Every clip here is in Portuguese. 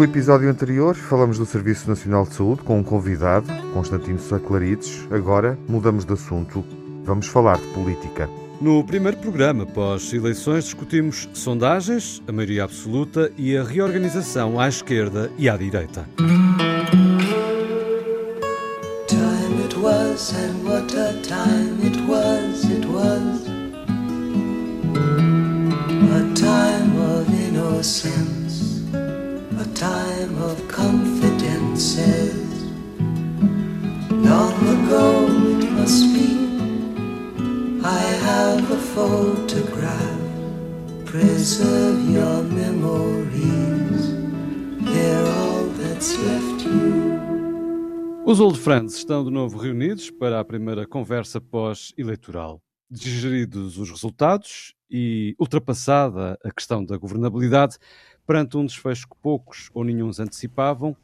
do episódio anterior, falamos do Serviço Nacional de Saúde com um convidado, Constantino Saclarides. Agora mudamos de assunto. Vamos falar de política. No primeiro programa, pós-eleições, discutimos sondagens, a maioria absoluta e a reorganização à esquerda e à direita. Time it was and what a time it was, photograph. Preserve your memories, they're all that's left you. Os Old Friends estão de novo reunidos para a primeira conversa pós-eleitoral. Digeridos os resultados e ultrapassada a questão da governabilidade, perante um desfecho que poucos ou nenhums antecipavam,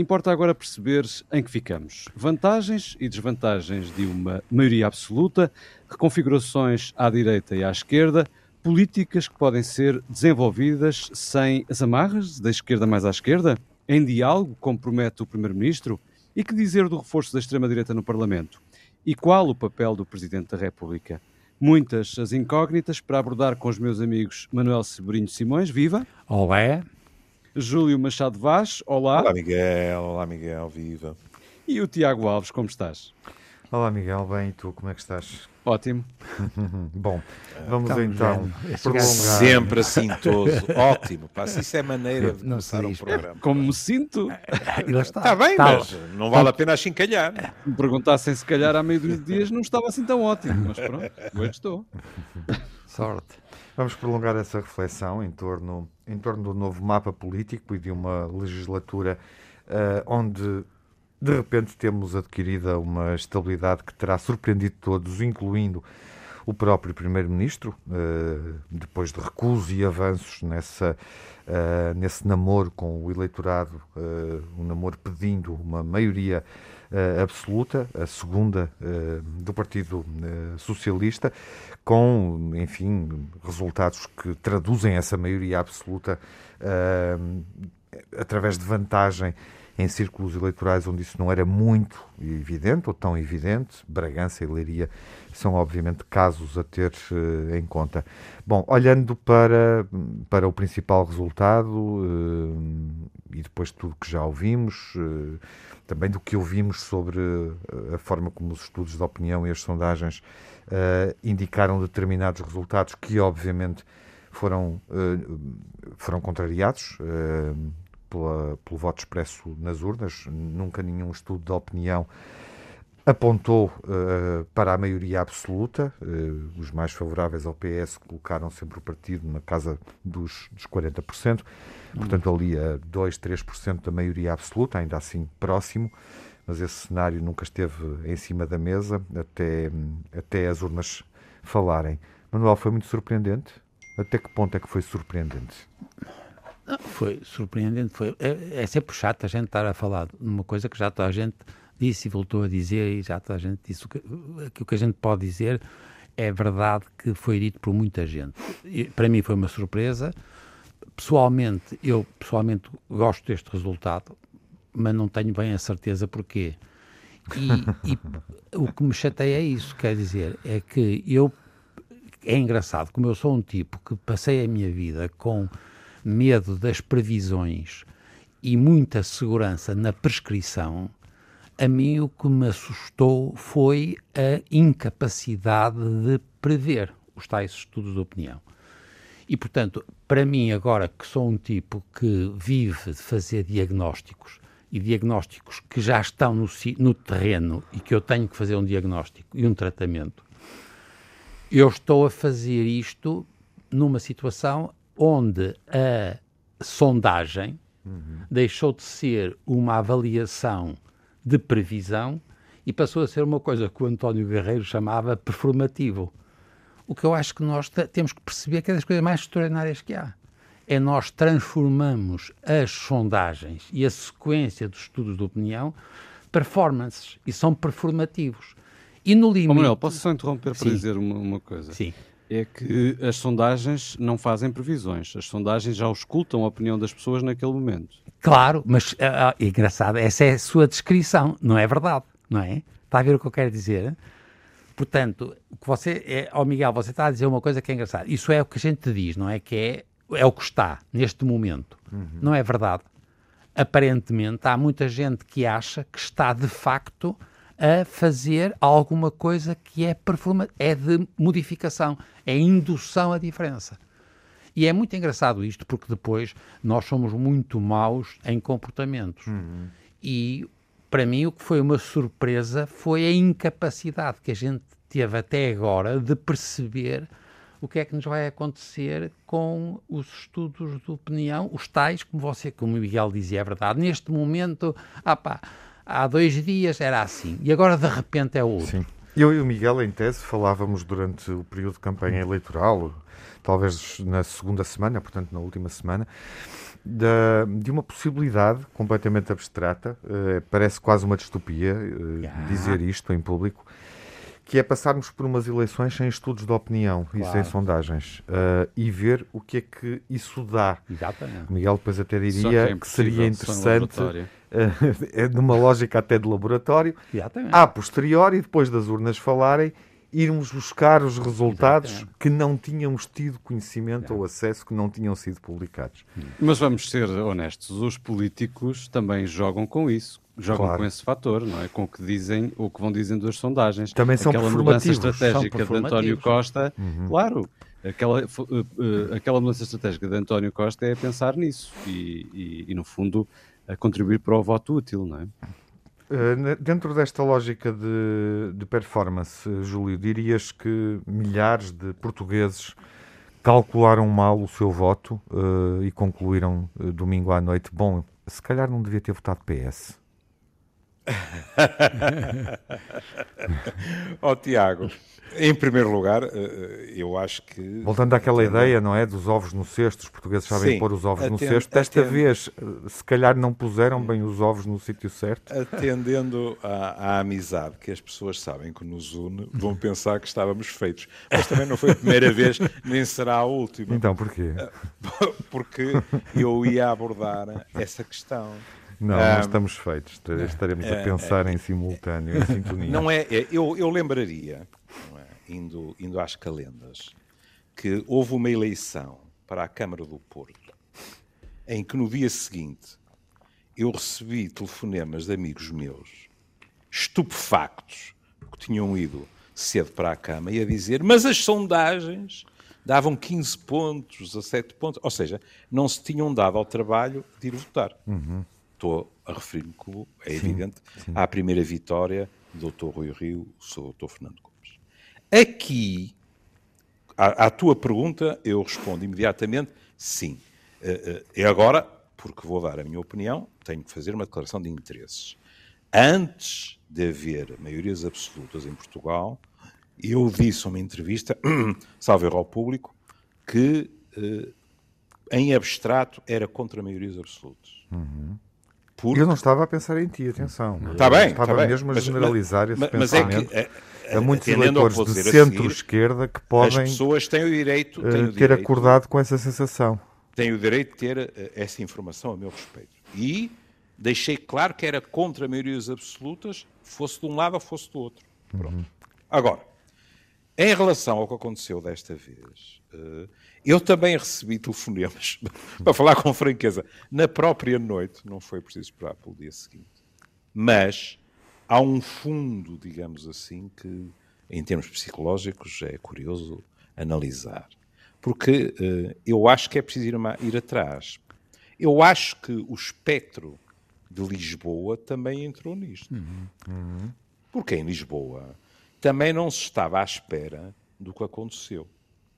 importa agora perceber em que ficamos. Vantagens e desvantagens de uma maioria absoluta, reconfigurações à direita e à esquerda, políticas que podem ser desenvolvidas sem as amarras da esquerda mais à esquerda, em diálogo, como promete o Primeiro-Ministro, e que dizer do reforço da extrema-direita no Parlamento? E qual o papel do Presidente da República? muitas as incógnitas para abordar com os meus amigos Manuel Sebrinho Simões, viva! Olá! Júlio Machado Vaz, olá! Olá Miguel, olá Miguel, viva! E o Tiago Alves, como estás? Olá Miguel, bem, e tu, como é que estás? Ótimo. Bom, vamos então prolongar. Sempre assintoso. Ótimo. Pá, isso é maneira de começar um programa. Como me sinto. está. está bem, está. mas não vale a pena achincalhar. Se me perguntassem se calhar há meio dos dias não estava assim tão ótimo, mas pronto, hoje estou. Sorte. Vamos prolongar essa reflexão em torno, em torno do novo mapa político e de uma legislatura uh, onde de repente temos adquirida uma estabilidade que terá surpreendido todos, incluindo o próprio Primeiro-Ministro, uh, depois de recusos e avanços nessa, uh, nesse namoro com o eleitorado, um namoro pedindo uma maioria absoluta, a segunda do Partido Socialista, com, enfim, resultados que traduzem essa maioria absoluta através de vantagem em círculos eleitorais onde isso não era muito evidente ou tão evidente, Bragança e Leiria são obviamente casos a ter uh, em conta. Bom, olhando para, para o principal resultado uh, e depois de tudo que já ouvimos, uh, também do que ouvimos sobre a forma como os estudos de opinião e as sondagens indicaram determinados resultados que obviamente foram, foram contrariados pela, pelo voto expresso nas urnas, nunca nenhum estudo de opinião apontou uh, para a maioria absoluta. Uh, os mais favoráveis ao PS colocaram sempre o partido na casa dos, dos 40%, portanto, ali a 2, 3% da maioria absoluta, ainda assim próximo, mas esse cenário nunca esteve em cima da mesa até, até as urnas falarem. Manuel, foi muito surpreendente? Até que ponto é que foi surpreendente? Foi surpreendente. Foi, é, é sempre chato a gente estar a falar numa coisa que já toda a gente disse e voltou a dizer, e já toda a gente disse. O que, o que a gente pode dizer é verdade que foi dito por muita gente. E, para mim foi uma surpresa. Pessoalmente, eu pessoalmente gosto deste resultado, mas não tenho bem a certeza porquê. E, e o que me chateia é isso, quer dizer, é que eu é engraçado, como eu sou um tipo que passei a minha vida com medo das previsões e muita segurança na prescrição, a mim o que me assustou foi a incapacidade de prever os tais estudos de opinião. E, portanto, para mim, agora que sou um tipo que vive de fazer diagnósticos e diagnósticos que já estão no, no terreno e que eu tenho que fazer um diagnóstico e um tratamento, eu estou a fazer isto numa situação onde a sondagem uhum. deixou de ser uma avaliação de previsão e passou a ser uma coisa que o António Guerreiro chamava performativo. O que eu acho que nós temos que perceber que é das coisas mais extraordinárias que há. É nós transformamos as sondagens e a sequência dos estudos de opinião performances e são performativos. E no limite... Oh, Manuel, posso só interromper para Sim. dizer uma, uma coisa? Sim é que as sondagens não fazem previsões. As sondagens já auscultam a opinião das pessoas naquele momento. Claro, mas é engraçado, essa é a sua descrição, não é verdade, não é? Está a ver o que eu quero dizer? Portanto, o que você é, oh Miguel, você está a dizer uma coisa que é engraçada. Isso é o que a gente diz, não é? Que é, é o que está neste momento. Uhum. Não é verdade? Aparentemente, há muita gente que acha que está de facto a fazer alguma coisa que é performance, é de modificação, é indução à diferença. E é muito engraçado isto, porque depois nós somos muito maus em comportamentos. Uhum. E para mim o que foi uma surpresa foi a incapacidade que a gente teve até agora de perceber o que é que nos vai acontecer com os estudos de opinião, os tais, como você, como o Miguel dizia, é verdade. Neste momento, ah pá, há dois dias era assim e agora de repente é outro. Sim. Eu e o Miguel, em tese, falávamos durante o período de campanha eleitoral, talvez na segunda semana, portanto na última semana, de, uma possibilidade completamente abstrata, uh, parece quase uma distopia yeah. dizer isto em público, que é passarmos por umas eleições sem estudos de opinião claro. e sem sondagens uh, e ver o que é que isso dá. Exatamente. Miguel depois até diria que, é que seria interessante, uh, numa lógica até de laboratório, Exatamente. a posteriori, depois das urnas falarem, irmos buscar os resultados Exatamente. que não tínhamos tido conhecimento ou acesso, que não tinham sido publicados. Mas vamos ser honestos, os políticos também jogam com isso jogam claro. com esse fator, não é? Com o que dizem, o que vão dizendo as sondagens. Também são aquela mudança estratégica de António Costa, uhum. claro, aquela, uh, uh, aquela mudança estratégica de António Costa é pensar nisso e, e, e, no fundo, a contribuir para o voto útil, não é? Uh, dentro desta lógica de, de performance, Júlio, dirias que milhares de portugueses calcularam mal o seu voto uh, e concluíram uh, domingo à noite: bom, se calhar não devia ter votado PS. Ó oh, Tiago, em primeiro lugar, eh, eh, eu acho que. Voltando àquela ideia, não é? Dos ovos no cesto, os portugueses sabem Sim, pôr os ovos atendo, no cesto. Desta atendo, vez, eh, se calhar não puseram bem os ovos no sítio certo. Atendendo à, à, amizade que as pessoas sabem que nos une, vão pensar que estávamos feitos. Mas também não foi a primeira vez, nem será a última. Então, porquê? Porque eu ia abordar essa questão. Não, um, não estamos feitos. Estaremos a pensar em simultâneo, em sintonia. Não é, é eu, eu lembraria indo, indo às calendas, que houve uma eleição para a Câmara do Porto, em que no dia seguinte eu recebi telefonemas de amigos meus, estupefactos, que tinham ido cedo para a cama, e a dizer: Mas as sondagens davam 15 pontos, 17 pontos, ou seja, não se tinham dado ao trabalho de ir votar. Uhum. Estou a referir-me, como é sim, evidente, sim. à primeira vitória do Dr. Rui Rio sobre o Dr. Fernando Aqui, à, à, tua pergunta, eu respondo imediatamente sim. Uh, uh, e agora, porque vou dar a minha opinião, tenho que fazer uma declaração de interesses. Antes de haver maiorias absolutas em Portugal, eu disse numa entrevista, salve ao público, que uh, em abstrato era contra maiorias absolutas. Uhum. Porque... Eu não estava a pensar em ti, atenção. Está bem, estava tá mesmo a generalizar mas, esse mas pensamento. É que, Há muitos eleitores de centro-esquerda que podem as pessoas têm o direito, têm o ter direito, acordado com essa sensação. Têm o direito de ter eh, essa informação a meu respeito. E deixei claro que era contra maiorias absolutas, fosse de um lado ou fosse do outro. Uhum. Agora, em relação ao que aconteceu desta vez, eh, eu também recebi telefonemas, para falar com franqueza, na própria noite, não foi preciso esperar pelo dia seguinte. Mas há um fundo, digamos assim, que em termos psicológicos é curioso analisar. Porque uh, eu acho que é preciso ir, ir atrás. Eu acho que o espectro de Lisboa também entrou nisto. Uhum. Uhum. Porque em Lisboa também não se estava à espera do que aconteceu,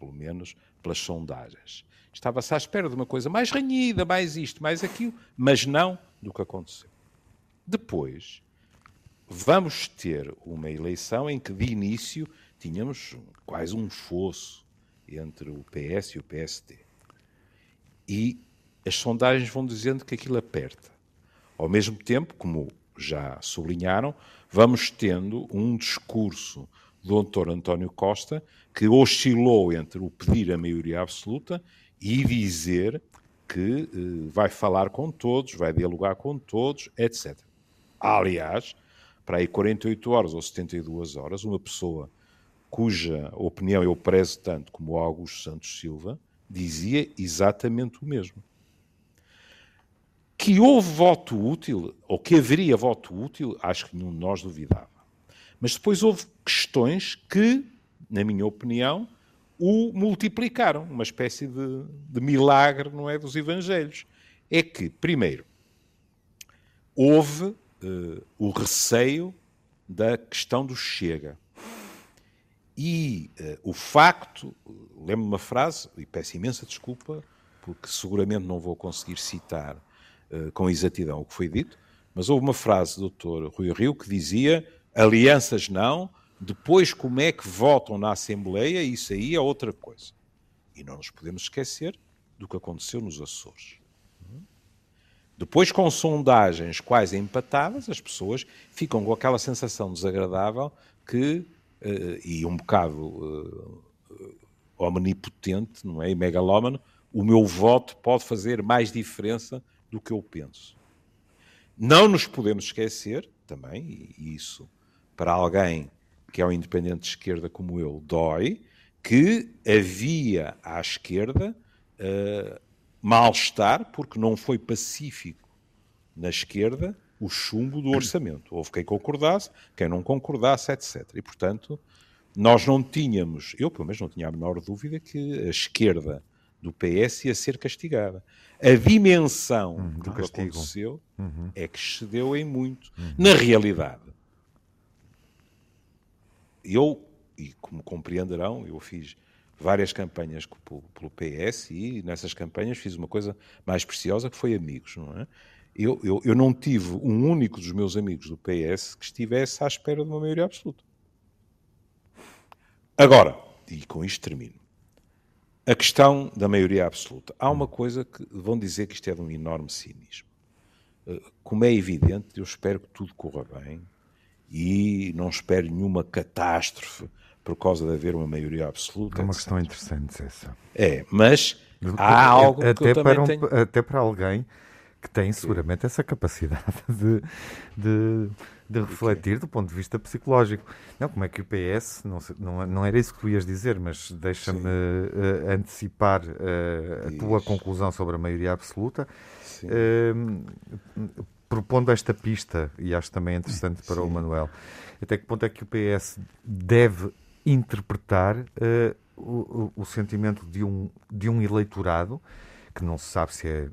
pelo menos pelas sondagens. Estava-se à espera de uma coisa mais renhida, mais isto, mais aquilo, mas não do que aconteceu. Depois, vamos ter uma eleição em que, de início, tínhamos quase um fosso entre o PS e o PSD. E as sondagens vão dizendo que aquilo aperta. Ao mesmo tempo, como já sublinharam, vamos tendo um discurso do Dr. António Costa que oscilou entre o pedir a maioria absoluta e dizer que uh, vai falar com todos, vai dialogar com todos, etc. Aliás, para aí 48 horas ou 72 horas, uma pessoa cuja opinião eu prezo tanto como Augusto Santos Silva dizia exatamente o mesmo. Que houve voto útil, ou que haveria voto útil, acho que nenhum de nós duvidava. Mas depois houve questões que, na minha opinião, o multiplicaram. Uma espécie de, de milagre, não é? Dos Evangelhos. É que, primeiro, houve uh, o receio da questão do chega. E uh, o facto, lembro-me uma frase, e peço imensa desculpa, porque seguramente não vou conseguir citar uh, com exatidão o que foi dito, mas houve uma frase do Dr. Rui Rio que dizia: alianças não, depois como é que votam na Assembleia, isso aí é outra coisa. E não nos podemos esquecer do que aconteceu nos Açores. Depois, com sondagens quase empatadas, as pessoas ficam com aquela sensação desagradável que uh, e um bocado uh, omnipotente, não é? E megalómano, o meu voto pode fazer mais diferença do que eu penso. Não nos podemos esquecer, também, e isso para alguém que é um independente de esquerda como eu, dói, que havia à esquerda uh, mal-estar, porque não foi pacífico na esquerda o chumbo do orçamento. Houve quem concordasse, quem não concordasse, etc. E, portanto, nós não tínhamos, eu pelo menos não tinha a menor dúvida que a esquerda do PS ia ser castigada. A dimensão uhum, do, que castigo. aconteceu uhum. é que excedeu em muito. Uhum. Na realidade, eu, e como compreenderão, eu fiz várias campanhas pelo PS e nessas campanhas fiz uma coisa mais preciosa que foi amigos, não é? eu, eu, eu não tive um único dos meus amigos do PS que estivesse à espera de uma maioria absoluta. Agora, e com isto termino, a questão da maioria absoluta. Há uma coisa que vão dizer que isto é de um enorme cinismo. Eh, como é evidente, eu espero que tudo corra bem e não espero nenhuma catástrofe por causa de haver uma maioria absoluta. É uma questão interessante essa. É, mas há algo até que eu para um, tenho... Até para alguém que tem seguramente essa capacidade de, de, de refletir do ponto de vista psicológico. Não, como é que o PS, não, não, não era isso que tu ias dizer, mas deixa-me uh, antecipar uh, a tua conclusão sobre a maioria absoluta, uh, propondo esta pista, e acho também interessante para Sim. o Manuel, até que ponto é que o PS deve interpretar o, o, sentimento de um, de um eleitorado que não se sabe se é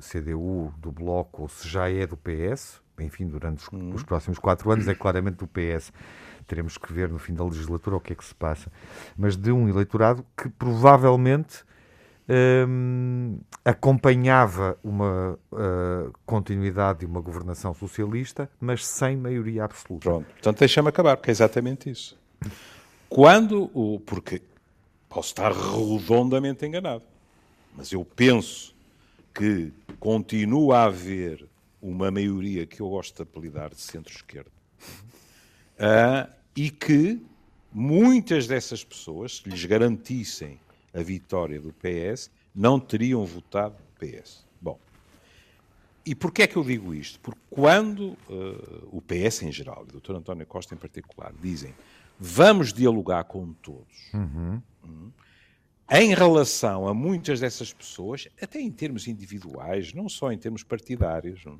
CDU, do Bloco, ou se já é do PS, enfim, durante os, uhum. os, próximos quatro anos, é claramente do PS. Teremos que ver no fim da legislatura o que é que se passa. Mas de um eleitorado que provavelmente hum, acompanhava uma uh, continuidade de uma governação socialista, mas sem maioria absoluta. Pronto, portanto deixa-me acabar, porque é exatamente isso. Quando o. Porque posso estar redondamente enganado, mas eu penso que continua a haver uma maioria que eu gosto de apelidar de centro-esquerda uh, e que muitas dessas pessoas, se lhes garantissem a vitória do PS, não teriam votado PS. Bom, e porquê é que eu digo isto? Porque quando uh, o PS em geral, e o Dr. António Costa em particular, dizem vamos dialogar com todos, uhum. Hum, em relação a muitas dessas pessoas, até em termos individuais, não só em termos partidários? É?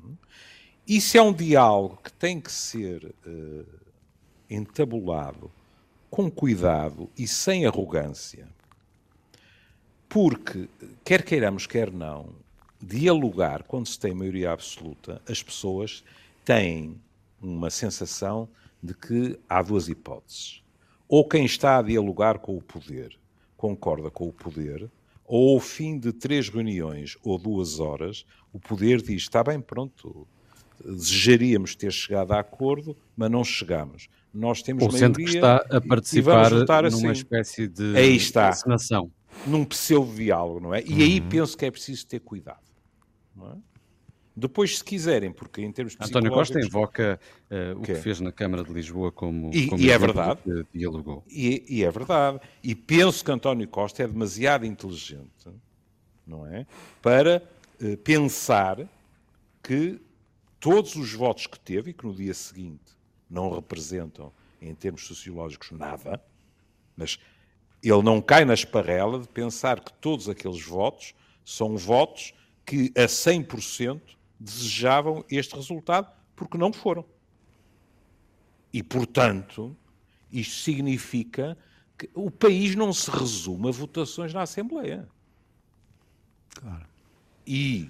isso é um diálogo que tem que ser uh, entabulado com cuidado e sem arrogância. Porque, quer queiramos, quer não, dialogar quando se tem maioria absoluta, as pessoas têm uma sensação de que há duas hipóteses. Ou quem está a dialogar com o poder concorda com o poder, ou ao fim de três reuniões ou duas horas, o poder diz: está bem, pronto, desejaríamos ter chegado a acordo, mas não chegamos. Nós temos ou maioria que está a participar numa assim. espécie de aí está, encenação. Num pseudo-diálogo, não é? E uhum. aí penso que é preciso ter cuidado. Não é? Depois, se quiserem, porque em termos António Costa invoca uh, o que, que fez na Câmara de Lisboa como, e, como e é verdade. dialogou. E, e, é verdade. E penso que António Costa é demasiado inteligente, não é? Para eh, pensar que todos os votos que teve e que no dia seguinte não representam, em termos sociológicos, nada, mas ele não cai na esparrela de pensar que todos aqueles votos são votos que a 100% desejavam este resultado porque não foram. E, portanto, isto significa que o país não se resume a votações na Assembleia. Claro. E,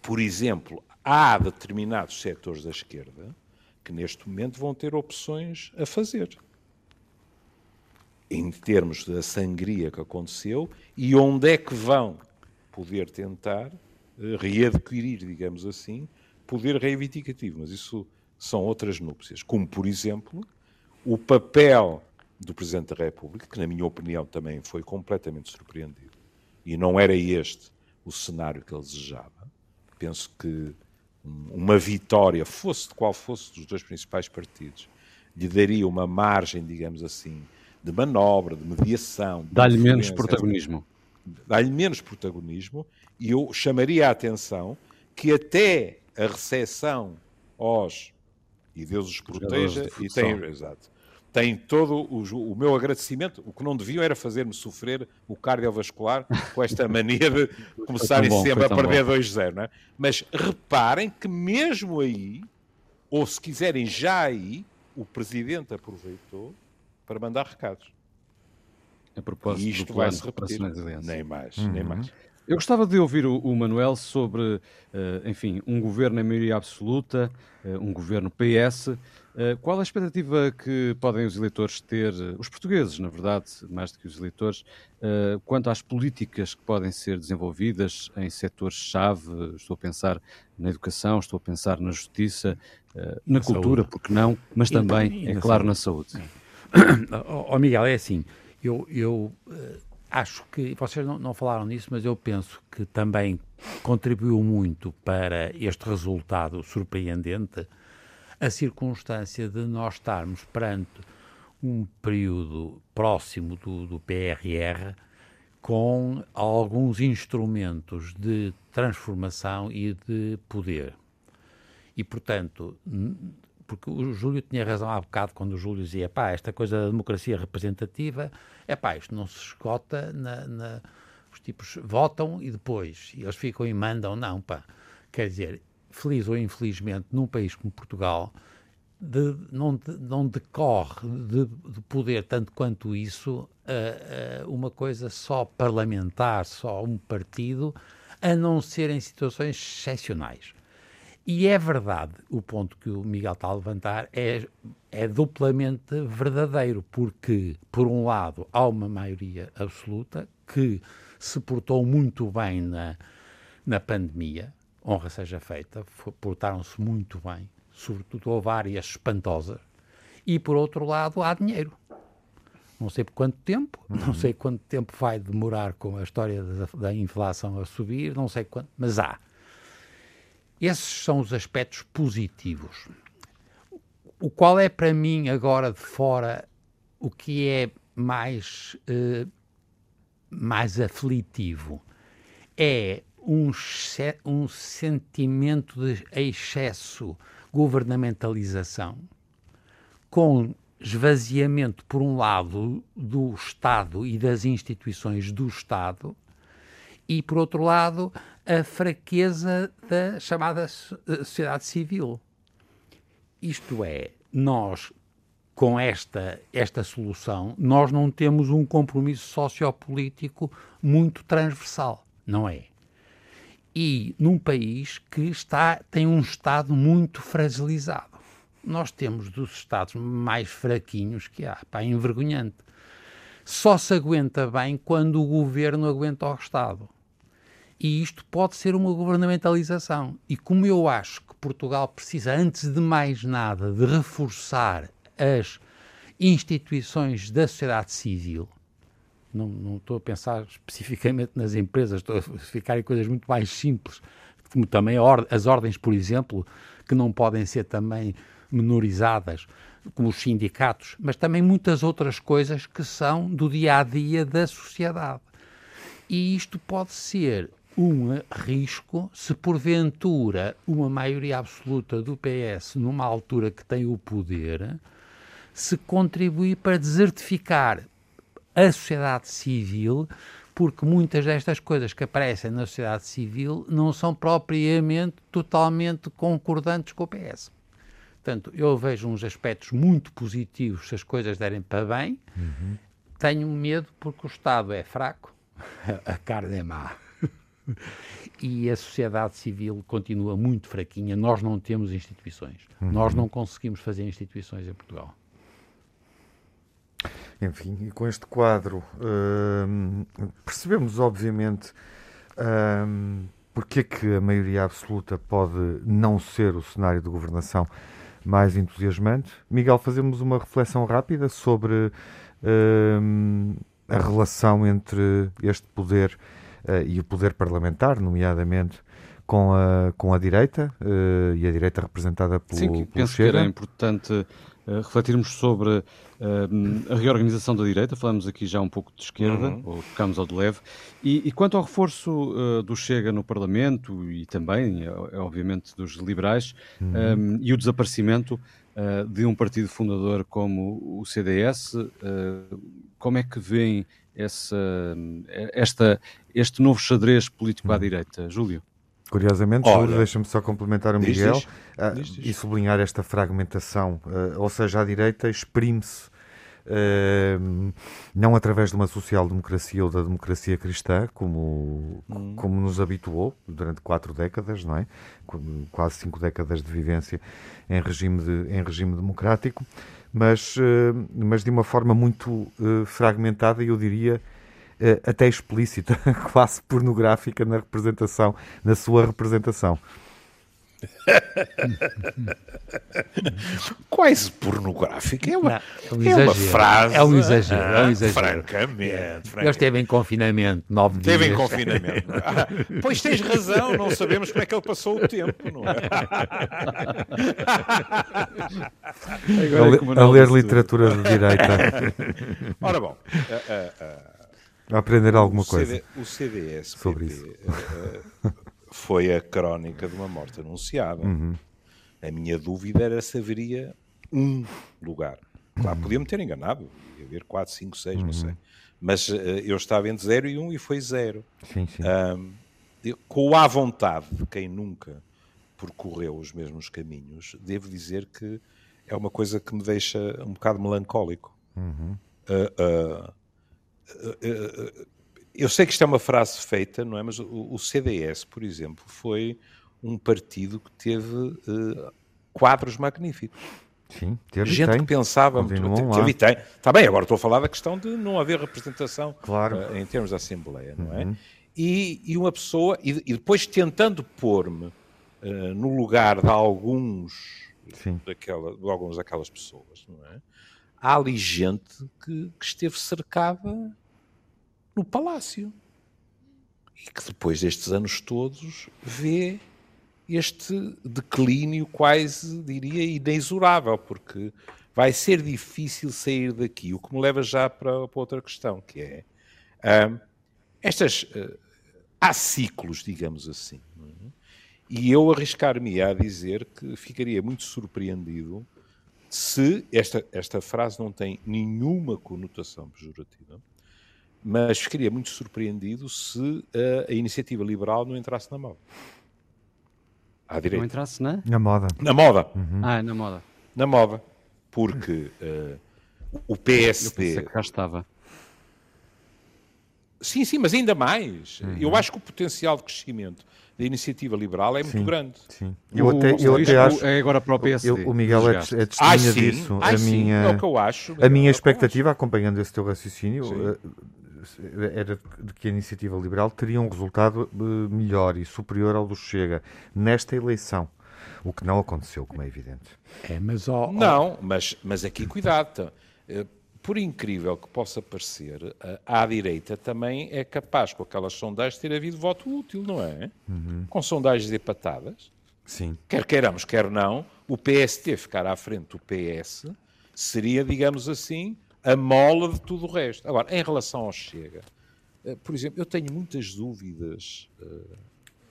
por exemplo, há determinados setores da esquerda que neste momento vão ter opções a fazer. Em termos da sangria que aconteceu e onde é que vão poder tentar eh, readquirir, digamos assim, poder reivindicativo. Mas isso são outras núpcias. Como, por exemplo, o papel do Presidente da República, que, na minha opinião, também foi completamente surpreendido. E não era este o cenário que ele desejava. Penso que uma vitória, fosse de qual fosse dos dois principais partidos, lhe daria uma margem, digamos assim, de manobra, de mediação. Dá-lhe menos protagonismo. Dá-lhe menos protagonismo e eu chamaria a atenção que até a recepção aos e Deus os proteja e tem, exato, tem todo o, o, meu agradecimento. O que não deviam era fazer-me sofrer o cardiovascular com esta mania de começarem bom, sempre a perder 2-0. É? Mas reparem que mesmo aí, ou se quiserem já aí, o Presidente aproveitou para mandar recados. A propósito e isto vai se repetir. Nem mais, uhum. nem mais. Eu gostava de ouvir o, o Manuel sobre, uh, enfim, um governo em maioria absoluta, uh, um governo PS. Uh, qual a expectativa que podem os eleitores ter, os portugueses, na verdade, mais do que os eleitores, quanto às políticas que podem ser desenvolvidas em setores-chave? Estou a pensar na educação, estou a pensar na justiça, na, cultura, saúde. porque não, mas também, é claro, na saúde. Oh, Miguel, é assim, eu, eu acho que, vocês não, não, falaram nisso, mas eu penso que também contribuiu muito para este resultado surpreendente a circunstância de nós estarmos perante um período próximo do, do PRR com alguns instrumentos de transformação e de poder. E, portanto, porque o Júlio tinha razão há bocado quando o Júlio dizia, pá, esta coisa da democracia representativa, é pá, isto não se esgota na, na, os tipos votam e depois eles ficam e mandam, não, pá. Quer dizer, feliz ou infelizmente, num país como Portugal, de, não, de, não decorre de, de, poder tanto quanto isso uh, uh, uma coisa só parlamentar, só um partido, a não ser em situações excepcionais. E é verdade, o ponto que o Miguel está a levantar é, é duplamente verdadeiro, porque, por um lado, há uma maioria absoluta que se portou muito bem na, na pandemia, honra seja feita, portaram-se muito bem, sobretudo houve áreas espantosas, e por outro lado há dinheiro. Não sei por quanto tempo, uhum. não sei quanto tempo vai demorar com a história da, da inflação a subir, não sei quanto, mas há. Esses são os aspectos positivos. O qual é para mim agora de fora o que é mais, eh, mais aflitivo é um, um sentimento de excesso governamentalização com esvaziamento, por um lado, do Estado e das instituições do Estado, e, por outro lado, a fraqueza da chamada eh, sociedade civil. Isto é, nós, com esta, esta solução, nós não temos um compromisso sociopolítico muito transversal, não é? E num país que está, tem um Estado muito fragilizado. Nós temos dos Estados mais fraquinhos que há, pá, envergonhante. Só se aguenta bem quando o governo aguenta o Estado. E isto pode ser uma governamentalização. E como eu acho que Portugal precisa, antes de mais nada, de reforçar as instituições da sociedade civil, não, não estou a pensar especificamente nas empresas, estou a ficar em coisas muito mais simples, como também as ordens, por exemplo, que não podem ser também menorizadas, como os sindicatos, mas também muitas outras coisas que são do dia a dia da sociedade. E isto pode ser um risco se porventura uma maioria absoluta do PS, numa altura que tem o poder, se contribuir para desertificar a sociedade civil, porque muitas destas coisas que aparecem na sociedade civil não são propriamente totalmente concordantes com o PS. Portanto, eu vejo uns aspectos muito positivos se as coisas derem para bem. Uhum. Tenho medo porque o Estado é fraco, a carne é má. E a sociedade civil continua muito fraquinha. Nós não temos instituições. Uhum. Nós não conseguimos fazer instituições em Portugal. Enfim, e com este quadro hum, percebemos, obviamente, hum, porque é que a maioria absoluta pode não ser o cenário de governação mais entusiasmante. Miguel, fazemos uma reflexão rápida sobre hum, a relação entre este poder uh, e o poder parlamentar, nomeadamente com a, com a direita uh, e a direita representada pelo, Sim, pelo penso Chega. que era importante uh, refletirmos sobre a reorganização da direita, falamos aqui já um pouco de esquerda, uhum. ou tocamos ao de leve, e, e quanto ao reforço do Chega no Parlamento e também, obviamente, dos liberais, uhum. um, e o desaparecimento de um partido fundador como o CDS, como é que veem essa, esta, este novo xadrez político à hum. direita, Júlio? Curiosamente, Júlio, deixa-me só complementar o Miguel diz, diz. Uh, diz, e sublinhar esta fragmentação, uh, ou seja, a direita exprime-se uh, não através de uma social-democracia ou da democracia cristã, como, hum. como nos habituou durante quatro décadas, não é? Quase cinco décadas de vivência em regime, de, em regime democrático, mas, eh, mas de uma forma muito eh, fragmentada e eu diria eh, até explícita, quase pornográfica na representação, na sua representação. Quase pornográfica. É uma, não, é, um é uma frase. É um exagero. Ah, é um exagero. Francamente, francamente. Ele esteve em confinamento nove dias. Esteve em confinamento. Ah, pois tens razão, não sabemos como é que ele passou o tempo, não é? a, a, ler literatura de direita. Ora bom. Uh, uh, uh, aprender alguma coisa. CD, o CDS sobre isso foi a crónica de uma morte anunciada. Uhum. A minha dúvida era se haveria um lugar. Claro, uhum. podia-me ter enganado, ia haver 4, 5, 6, uhum. não sei. Mas uh, eu estava entre 0 e 1 um, e foi 0. Sim, sim. Um, com a vontade de quem nunca percorreu os mesmos caminhos, devo dizer que é uma coisa que me deixa um bocado melancólico. Uhum. Uh, uh, eu sei que isto é uma frase feita, não é? Mas o, o CDS, por exemplo, foi um partido que teve uh, quadros magníficos. Sim, teve gente tem. que pensava teve tem. Está bem, agora estou a falar da questão de não haver representação claro. uh, em termos da Assembleia, não é? Uhum. E, e, uma pessoa, e, e depois tentando pôr-me uh, no lugar de alguns, Sim. daquela, de algumas daquelas pessoas, não é? Há ali gente que, que esteve cercada no palácio. E que depois destes anos todos vê este declínio quase, diria, inexorável, porque vai ser difícil sair daqui. O que me leva já para, para outra questão, que é uh, estas. Uh, há ciclos, digamos assim. É? E eu arriscar-me a dizer que ficaria muito surpreendido se esta, esta frase não tem nenhuma conotação pejorativa mas ficaria muito surpreendido se a, a iniciativa liberal não entrasse na moda. À direita. Não entrasse na? Na moda. Na moda. Uhum. Ah, na moda. Na moda. Porque uh, o PSD... Eu que cá estava. Sim, sim, mas ainda mais. Uhum. Eu acho que o potencial de crescimento da iniciativa liberal é muito sim, grande. Sim. Eu o, até, eu até acho. É agora para o PSD. Eu, o Miguel é, é testemunha disso. Ai, a minha, é o que eu acho. A minha é expectativa, acompanhando esse teu raciocínio, era de que a iniciativa liberal teria um resultado eh, melhor e superior ao do Chega nesta eleição. O que não aconteceu, como é evidente. É, mas ó, Não, mas, mas aqui cuidado. Eh, por incrível que possa parecer, à direita também é capaz, com aquelas sondagens, ter havido voto útil, não é? Uhum. Com sondagens empatadas. Sim. Quer queiramos, quer não, o PST ficar à frente do PS seria, digamos assim, a mola de tudo o resto. Agora, em relação ao Chega, eh, por exemplo, eu tenho muitas dúvidas, eh,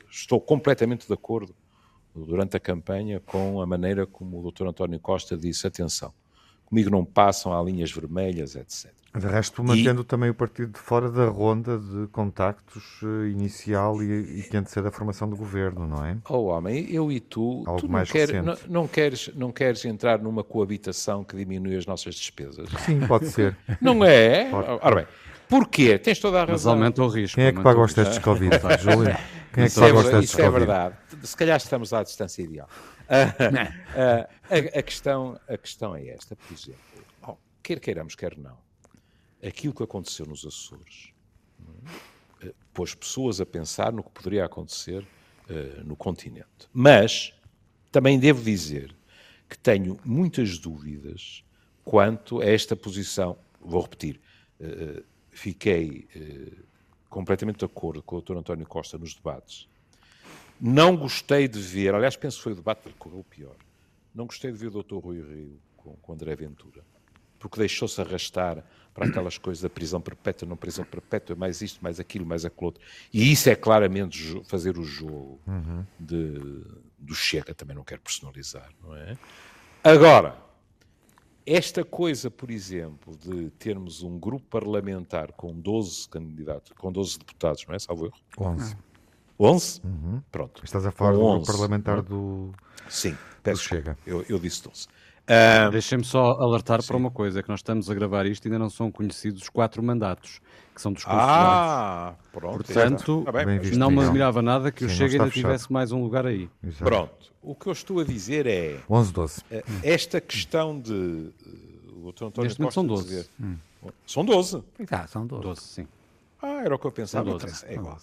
estou completamente de acordo durante a campanha com a maneira como o Dr. António Costa disse: atenção, comigo não passam, há linhas vermelhas, etc. De resto, mantendo e... também o partido de fora da ronda de contactos uh, inicial e, e que antecede a formação do governo, não é? Oh, homem, eu e tu, Algo tu mais não, quer, não, não, queres, não queres entrar numa coabitação que diminui as nossas despesas? Sim, pode ser. Não é? Pode. Ora bem, porquê? Tens toda a razão. Mas aumenta o risco. Quem é que paga os testes de Covid, Júlio? Quem é que paga os testes Isso é verdade. Se calhar estamos à distância ideal. a, a, questão, a questão é esta, por exemplo. Oh, quer queiramos, quer não aquilo que aconteceu nos Açores é? pôs pessoas a pensar no que poderia acontecer uh, no continente. Mas também devo dizer que tenho muitas dúvidas quanto a esta posição. Vou repetir, uh, fiquei uh, completamente de acordo com o Dr. António Costa nos debates. Não gostei de ver, aliás, penso que foi o debate que correu pior. Não gostei de ver o Dr. Rui Rio com, com André Ventura, porque deixou-se arrastar para aquelas coisas da prisão perpétua, não prisão perpétua, mais isto, mais aquilo, mais aquilo outro. E isso é claramente fazer o jogo uhum. de, do Chega, também não quero personalizar, não é? Agora, esta coisa, por exemplo, de termos um grupo parlamentar com 12 candidatos, com 12 deputados, não é? Salvo erro? 11. 11? Uhum. Pronto. Estás a falar do grupo parlamentar do, Sim, peço do Chega. Eu, eu disse 12. Uh, Deixem-me só alertar sim. para uma coisa, é que nós estamos a gravar isto e ainda não são conhecidos os quatro mandatos, que são dos. Ah, pronto. Portanto, tá bem, não me admirava nada que sim, o Chega ainda fechado. tivesse mais um lugar aí. Exato. Pronto. O que eu estou a dizer é... 11, 12. Eh, esta questão de... O Dr. António Neste são 12. Dizer, hum. São 12? Ah, são 12. 12, sim. Ah, era o que eu pensava. 12, é igual.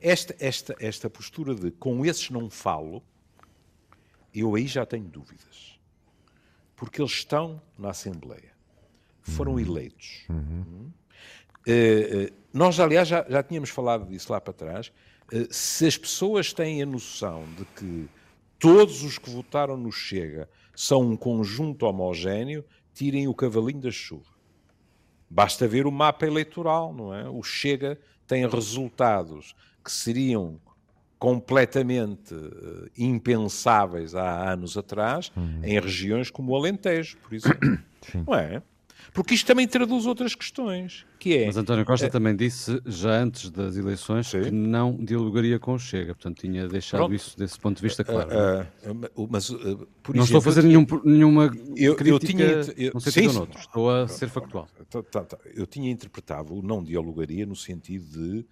Esta, esta, esta postura de com esses não falo, eu aí já tenho dúvidas porque eles estão na Assembleia, foram uhum. eleitos. Uhum. Uh, nós, aliás, já, já tínhamos falado disso lá para trás. Uh, se as pessoas têm a noção de que todos os que votaram no Chega são um conjunto homogéneo, tirem o cavalinho da chuva. Basta ver o mapa eleitoral, não é? O Chega tem resultados que seriam completamente uh, impensáveis há anos atrás uhum. em regiões como o Alentejo, por exemplo. Sim. Não é? Porque isto também traduz outras questões, que é... Mas António Costa é... também disse, já antes das eleições, Sim. que não dialogaria com o Chega, portanto tinha deixado Pronto. isso desse ponto de vista claro. Uh, uh, mas, por não exemplo, estou a fazer nenhum, nenhuma eu, crítica eu tinha, eu, num sentido sim, ou noutro, estou a ser factual. Tá, tá, tá. Eu tinha interpretado o não dialogaria no sentido de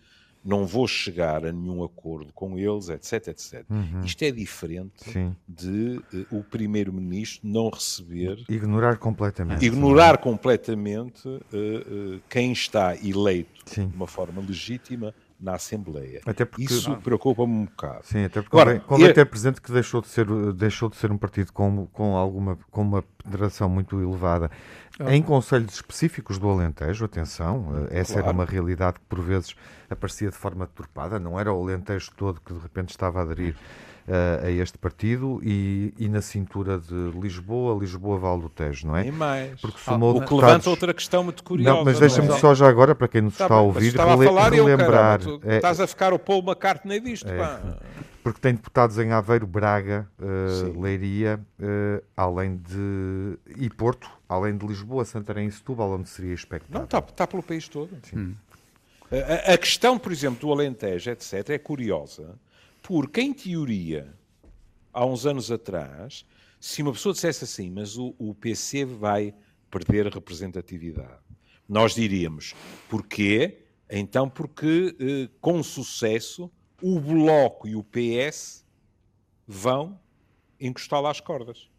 não vou chegar a nenhum acordo com eles, etc, etc. Uhum. Isto é diferente Sim. de uh, o primeiro-ministro não receber... Ignorar completamente. Ignorar completamente uh, uh, quem está eleito Sim. de uma forma legítima na Assembleia. Até porque, Isso preocupa-me um bocado. Sim, até porque Agora, convém, ter presente que deixou de ser, deixou de ser um partido com, com, alguma, com uma ponderação muito elevada oh. em conselhos específicos do Alentejo, atenção, eh, essa claro. era uma realidade que por vezes aparecia de forma deturpada, não era o Alentejo todo que de repente estava a aderir uh, a este partido e, e, na cintura de Lisboa, Lisboa-Val do Tejo, não é? E mais. Porque somou ah, o que levanta outra questão muito curiosa. Não, mas deixa-me é? só já agora, para quem nos está, está a ouvir, rele a falar, relembrar. Eu, é, estás a ficar o Paul McCartney disto, é, pá. Porque tem deputados em Aveiro, Braga, uh, Leiria, uh, além de. e Porto, além de Lisboa, Santarém e Setúbal, onde seria expectável. Não, está, está pelo país todo. Hum. A, a, questão, por exemplo, do Alentejo, etc., é curiosa, porque, em teoria, há uns anos atrás, se uma pessoa dissesse assim, mas o, o PC vai perder representatividade, nós diríamos, porquê? Então, porque eh, com sucesso o Bloco e o PS vão encostá lo às cordas.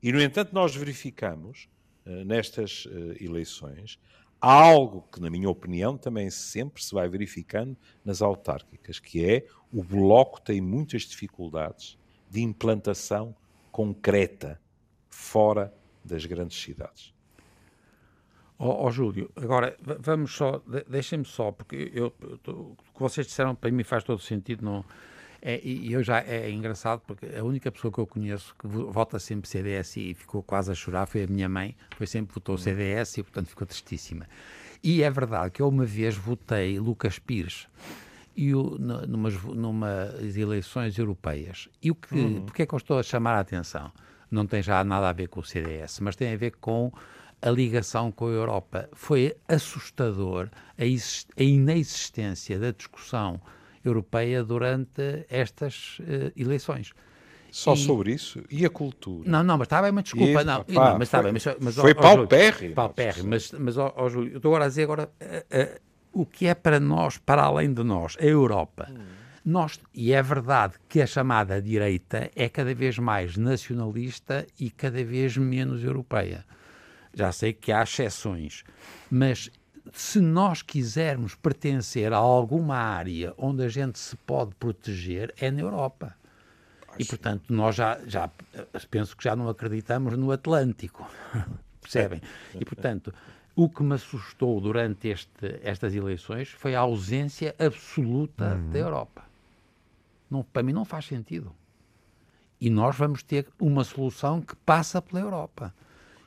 E, no entanto, nós verificamos eh, nestas eh, eleições algo que, na minha opinião, também sempre se vai verificando nas autárquicas, que é o Bloco tem muitas dificuldades de implantação concreta fora das grandes cidades. Ó oh, oh, Júlio, agora vamos só, deixem-me só, porque eu, o que vocês disseram para mim faz todo sentido, não, é, e eu já é engraçado porque a única pessoa que eu conheço que vota sempre CDS e ficou quase a chorar foi a minha mãe, foi sempre votou CDS e portanto ficou tristíssima. E é verdade que eu uma vez votei Lucas Pires e o, numas, numas eleições europeias. E o que, uhum. porque é que eu estou a chamar a atenção? Não tem já nada a ver com o CDS, mas tem a ver com a ligação com a Europa. Foi assustador a, a inexistência da discussão europeia durante estas uh, eleições. Só e... sobre isso? E a cultura? Não, não, mas está bem, mas desculpa. E, não, não, mas está bem. Mas, mas, foi paupérrimo. Paupérrimo, mas, mas ó, ó, Júlio, eu estou agora a dizer agora uh, uh, o que é para nós, para além de nós, a Europa. Hum. Nós, e é verdade que a chamada direita é cada vez mais nacionalista e cada vez menos europeia. Já sei que há exceções, mas se nós quisermos pertencer a alguma área onde a gente se pode proteger, é na Europa. E, portanto, nós já, já penso que já não acreditamos no Atlântico. Percebem? E, portanto, o que me assustou durante este, estas eleições foi a ausência absoluta uhum. da Europa. Não, para mim não faz sentido. E nós vamos ter uma solução que passa pela Europa.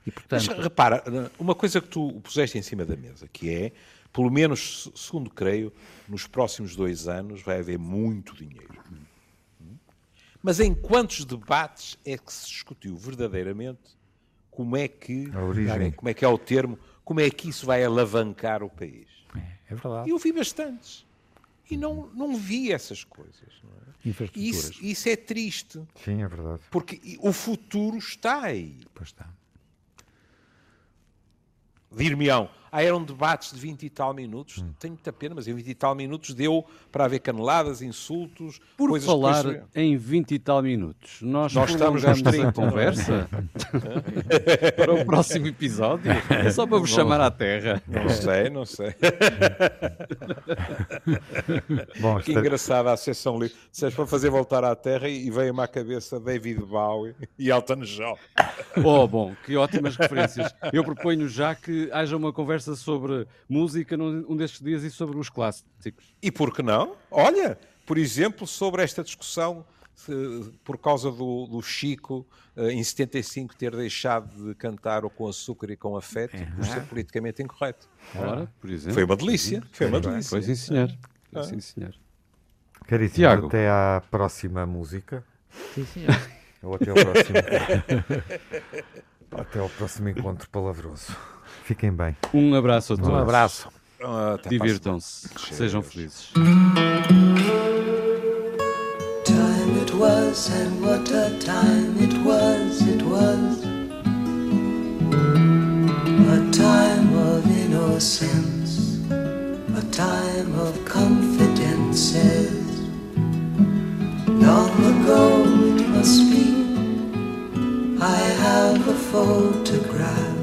E, portanto... Mas repara, uma coisa que tu puseste em cima da mesa, que é, pelo menos, segundo creio, nos próximos dois anos vai haver muito dinheiro. Mas em quantos debates é que se discutiu verdadeiramente como é que, como é que é o termo, como é que isso vai alavancar o país? É, é verdade. E eu vi bastantes. E não, não vi essas coisas. É? Isso, isso é triste. Sim, é verdade. Porque o futuro está aí. Pois está dir-me-ão, ah, eram debates de 20 e tal minutos. Hum. Tenho muita pena, mas em 20 e tal minutos deu para haver caneladas, insultos, Por coisas falar que depois... em 20 e tal minutos, nós, nós estamos nos 30 conversa para o próximo episódio. É só para vos chamar à terra. Não sei, não sei. Bom, que está... engraçada a sessão livre. Se és para fazer voltar à terra e veio-me à cabeça David Bowie e Elton John. Oh, bom, que ótimas referências. Eu proponho já que haja uma conversa conversa sobre música num destes dias e sobre os clássicos. E por que não? Olha, por exemplo, sobre esta discussão por causa do, do, Chico eh, em 75 ter deixado de cantar o com açúcar e com afeto por ser politicamente incorreto. Ora, por exemplo. Foi uma delícia. Foi uma delícia. Foi sim, senhor. Foi, sim, senhor. Caríssimo, Tiago. até à próxima música. Sim, senhor. Ou até ao próximo. até ao próximo encontro palavroso. Fiquem bem. Um abraço a todos. Um abraço. Divirtam-se. Sejam felizes. Time it was and what a time it was, it was a time of innocence, a time of confidences. Long ago it must be, I have a photograph.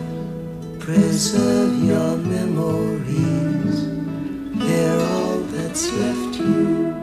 Preserve your memories. They're all that's left you.